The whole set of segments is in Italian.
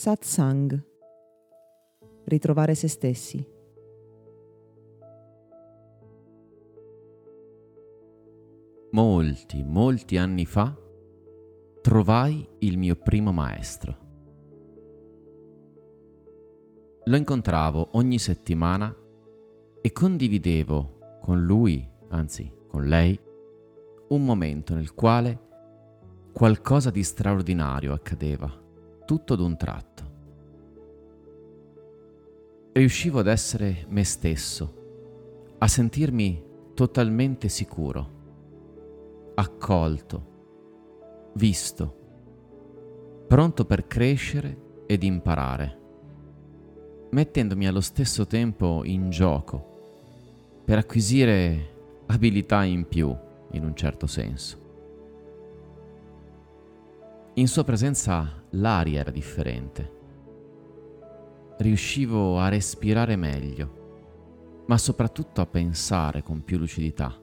Satsang. Ritrovare se stessi. Molti, molti anni fa trovai il mio primo maestro. Lo incontravo ogni settimana e condividevo con lui, anzi con lei, un momento nel quale qualcosa di straordinario accadeva, tutto d'un tratto. Riuscivo ad essere me stesso, a sentirmi totalmente sicuro, accolto, visto, pronto per crescere ed imparare, mettendomi allo stesso tempo in gioco per acquisire abilità in più, in un certo senso. In sua presenza l'aria era differente. Riuscivo a respirare meglio, ma soprattutto a pensare con più lucidità.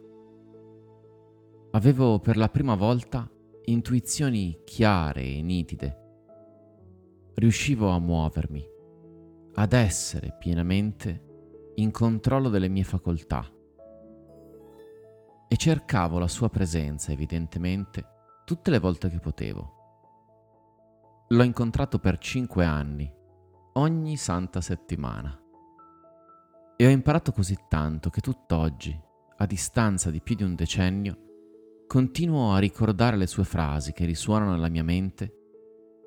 Avevo per la prima volta intuizioni chiare e nitide. Riuscivo a muovermi, ad essere pienamente in controllo delle mie facoltà. E cercavo la sua presenza, evidentemente, tutte le volte che potevo. L'ho incontrato per cinque anni, ogni santa settimana. E ho imparato così tanto che tutt'oggi, a distanza di più di un decennio, continuo a ricordare le sue frasi che risuonano nella mia mente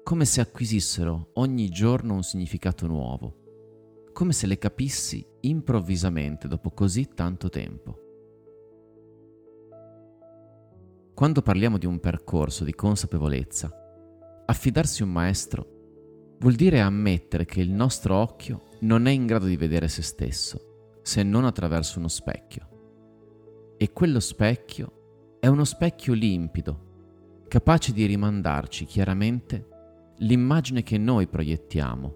come se acquisissero ogni giorno un significato nuovo, come se le capissi improvvisamente dopo così tanto tempo. Quando parliamo di un percorso di consapevolezza, Affidarsi a un maestro vuol dire ammettere che il nostro occhio non è in grado di vedere se stesso se non attraverso uno specchio. E quello specchio è uno specchio limpido, capace di rimandarci chiaramente l'immagine che noi proiettiamo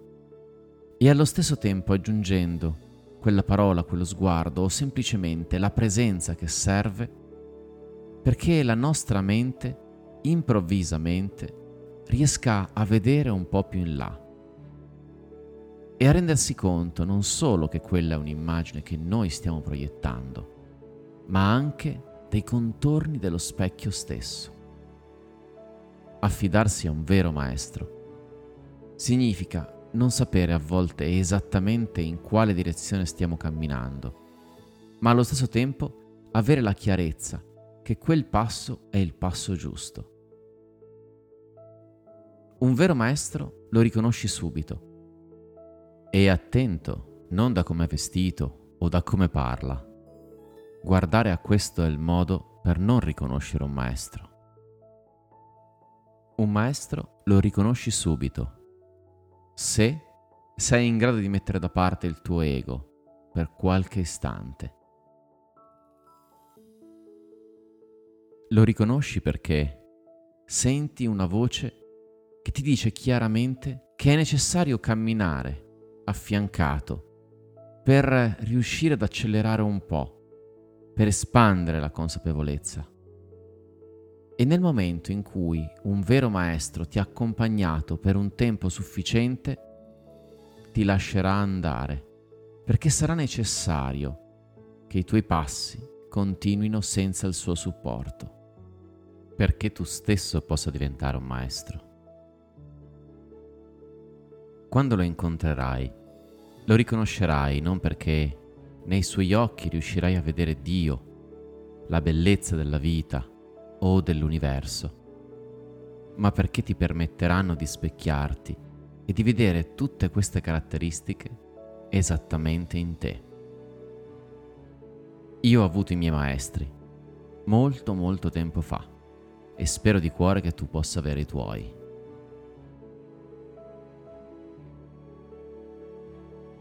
e allo stesso tempo aggiungendo quella parola, quello sguardo o semplicemente la presenza che serve perché la nostra mente improvvisamente riesca a vedere un po' più in là e a rendersi conto non solo che quella è un'immagine che noi stiamo proiettando, ma anche dei contorni dello specchio stesso. Affidarsi a un vero maestro significa non sapere a volte esattamente in quale direzione stiamo camminando, ma allo stesso tempo avere la chiarezza che quel passo è il passo giusto un vero maestro lo riconosci subito. E attento non da come è vestito o da come parla. Guardare a questo è il modo per non riconoscere un maestro. Un maestro lo riconosci subito se sei in grado di mettere da parte il tuo ego per qualche istante. Lo riconosci perché senti una voce che ti dice chiaramente che è necessario camminare affiancato per riuscire ad accelerare un po', per espandere la consapevolezza. E nel momento in cui un vero maestro ti ha accompagnato per un tempo sufficiente, ti lascerà andare, perché sarà necessario che i tuoi passi continuino senza il suo supporto, perché tu stesso possa diventare un maestro. Quando lo incontrerai, lo riconoscerai non perché nei suoi occhi riuscirai a vedere Dio, la bellezza della vita o dell'universo, ma perché ti permetteranno di specchiarti e di vedere tutte queste caratteristiche esattamente in te. Io ho avuto i miei maestri molto molto tempo fa e spero di cuore che tu possa avere i tuoi.